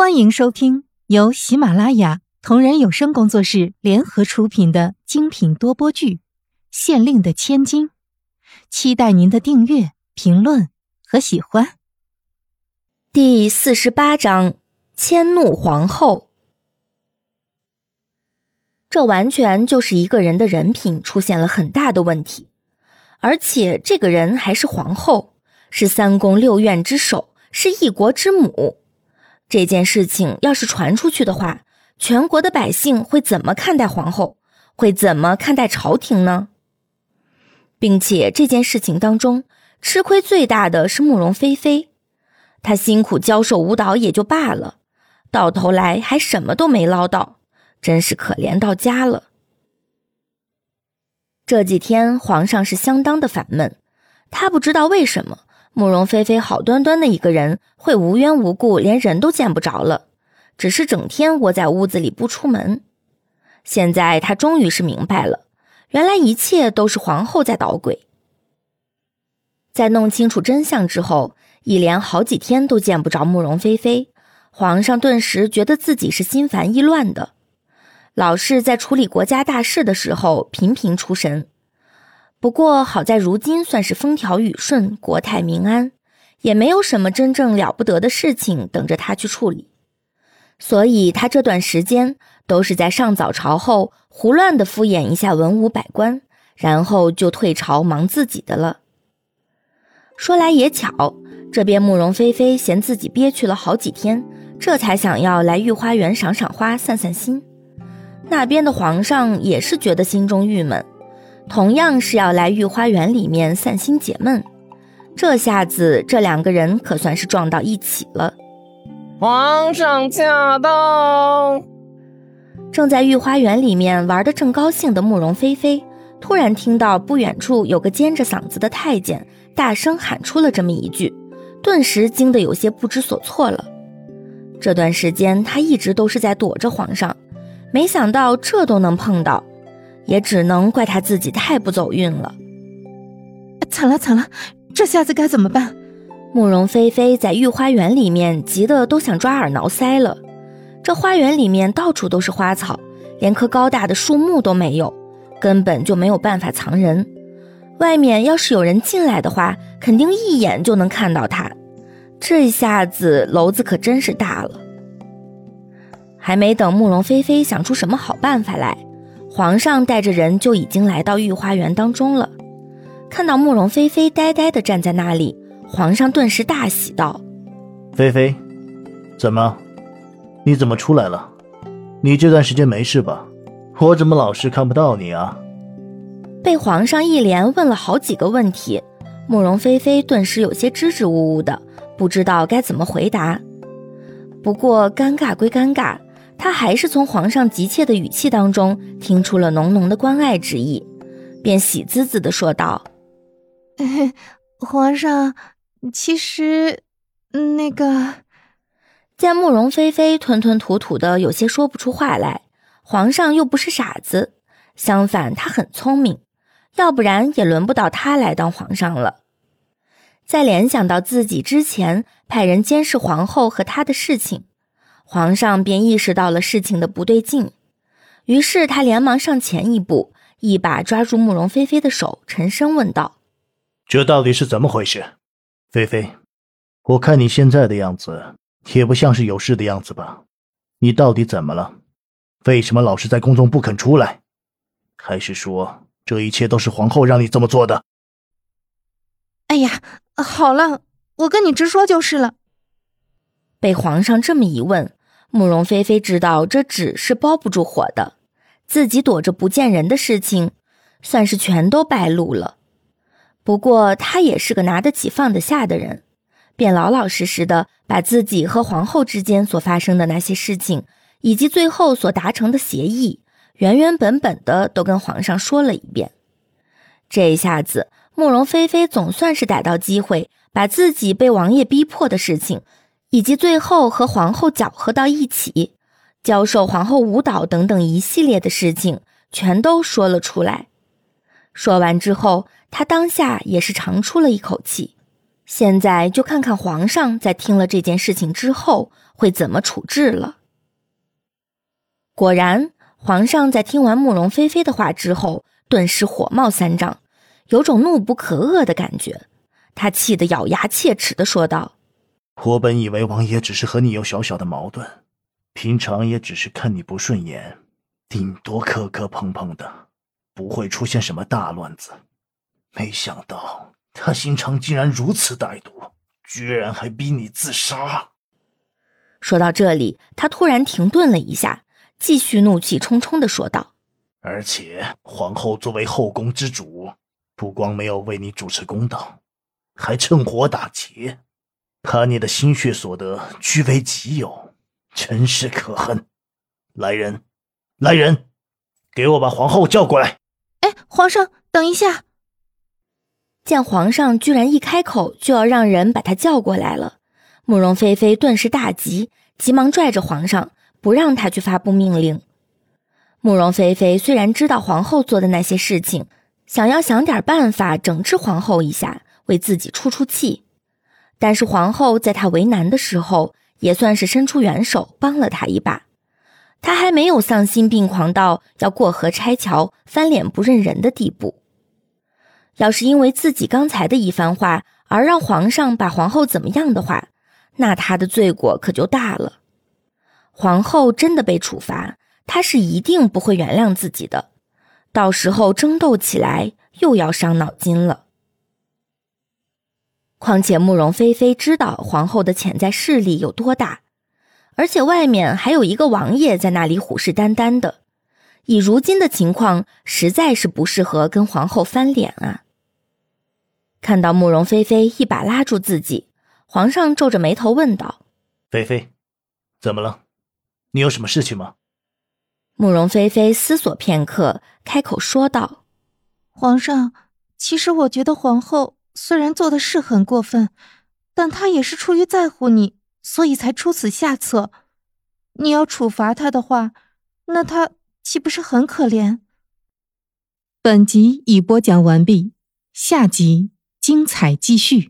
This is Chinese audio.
欢迎收听由喜马拉雅同人有声工作室联合出品的精品多播剧《县令的千金》，期待您的订阅、评论和喜欢。第四十八章：迁怒皇后。这完全就是一个人的人品出现了很大的问题，而且这个人还是皇后，是三宫六院之首，是一国之母。这件事情要是传出去的话，全国的百姓会怎么看待皇后？会怎么看待朝廷呢？并且这件事情当中，吃亏最大的是慕容菲菲，她辛苦教授舞蹈也就罢了，到头来还什么都没捞到，真是可怜到家了。这几天皇上是相当的烦闷，他不知道为什么。慕容菲菲好端端的一个人，会无缘无故连人都见不着了，只是整天窝在屋子里不出门。现在他终于是明白了，原来一切都是皇后在捣鬼。在弄清楚真相之后，一连好几天都见不着慕容菲菲，皇上顿时觉得自己是心烦意乱的，老是在处理国家大事的时候频频出神。不过好在如今算是风调雨顺，国泰民安，也没有什么真正了不得的事情等着他去处理，所以他这段时间都是在上早朝后胡乱的敷衍一下文武百官，然后就退朝忙自己的了。说来也巧，这边慕容菲菲嫌自己憋屈了好几天，这才想要来御花园赏赏花、散散心。那边的皇上也是觉得心中郁闷。同样是要来御花园里面散心解闷，这下子这两个人可算是撞到一起了。皇上驾到！正在御花园里面玩的正高兴的慕容菲菲，突然听到不远处有个尖着嗓子的太监大声喊出了这么一句，顿时惊得有些不知所措了。这段时间他一直都是在躲着皇上，没想到这都能碰到。也只能怪他自己太不走运了。惨了惨了，这下子该怎么办？慕容菲菲在御花园里面急得都想抓耳挠腮了。这花园里面到处都是花草，连棵高大的树木都没有，根本就没有办法藏人。外面要是有人进来的话，肯定一眼就能看到他。这下子篓子可真是大了。还没等慕容菲菲想出什么好办法来。皇上带着人就已经来到御花园当中了，看到慕容菲菲呆呆的站在那里，皇上顿时大喜道：“菲菲，怎么？你怎么出来了？你这段时间没事吧？我怎么老是看不到你啊？”被皇上一连问了好几个问题，慕容菲菲顿时有些支支吾吾的，不知道该怎么回答。不过尴尬归尴尬。他还是从皇上急切的语气当中听出了浓浓的关爱之意，便喜滋滋的说道：“皇上，其实，那个……”见慕容菲菲吞吞吐吐的，有些说不出话来。皇上又不是傻子，相反，他很聪明，要不然也轮不到他来当皇上了。再联想到自己之前派人监视皇后和他的事情。皇上便意识到了事情的不对劲，于是他连忙上前一步，一把抓住慕容菲菲的手，沉声问道：“这到底是怎么回事？菲菲，我看你现在的样子，也不像是有事的样子吧？你到底怎么了？为什么老是在宫中不肯出来？还是说这一切都是皇后让你这么做的？”哎呀，好了，我跟你直说就是了。被皇上这么一问。慕容菲菲知道这纸是包不住火的，自己躲着不见人的事情，算是全都败露了。不过她也是个拿得起放得下的人，便老老实实的把自己和皇后之间所发生的那些事情，以及最后所达成的协议，原原本本的都跟皇上说了一遍。这一下子，慕容菲菲总算是逮到机会，把自己被王爷逼迫的事情。以及最后和皇后搅和到一起，教授皇后舞蹈等等一系列的事情，全都说了出来。说完之后，他当下也是长出了一口气，现在就看看皇上在听了这件事情之后会怎么处置了。果然，皇上在听完慕容菲菲的话之后，顿时火冒三丈，有种怒不可遏的感觉。他气得咬牙切齿的说道：“我本以为王爷只是和你有小小的矛盾，平常也只是看你不顺眼，顶多磕磕碰碰的，不会出现什么大乱子。没想到。”他心肠竟然如此歹毒，居然还逼你自杀。说到这里，他突然停顿了一下，继续怒气冲冲的说道：“而且皇后作为后宫之主，不光没有为你主持公道，还趁火打劫，把你的心血所得据为己有，真是可恨。来人，来人，给我把皇后叫过来。”哎，皇上，等一下。见皇上居然一开口就要让人把他叫过来了，慕容菲菲顿时大急，急忙拽着皇上不让他去发布命令。慕容菲菲虽然知道皇后做的那些事情，想要想点办法整治皇后一下，为自己出出气，但是皇后在他为难的时候，也算是伸出援手帮了他一把。他还没有丧心病狂到要过河拆桥、翻脸不认人的地步。要是因为自己刚才的一番话而让皇上把皇后怎么样的话，那他的罪过可就大了。皇后真的被处罚，他是一定不会原谅自己的。到时候争斗起来又要伤脑筋了。况且慕容菲菲知道皇后的潜在势力有多大，而且外面还有一个王爷在那里虎视眈眈的。以如今的情况，实在是不适合跟皇后翻脸啊。看到慕容菲菲一把拉住自己，皇上皱着眉头问道：“菲菲，怎么了？你有什么事情吗？”慕容菲菲思索片刻，开口说道：“皇上，其实我觉得皇后虽然做的是很过分，但他也是出于在乎你，所以才出此下策。你要处罚他的话，那他岂不是很可怜？”本集已播讲完毕，下集。精彩继续。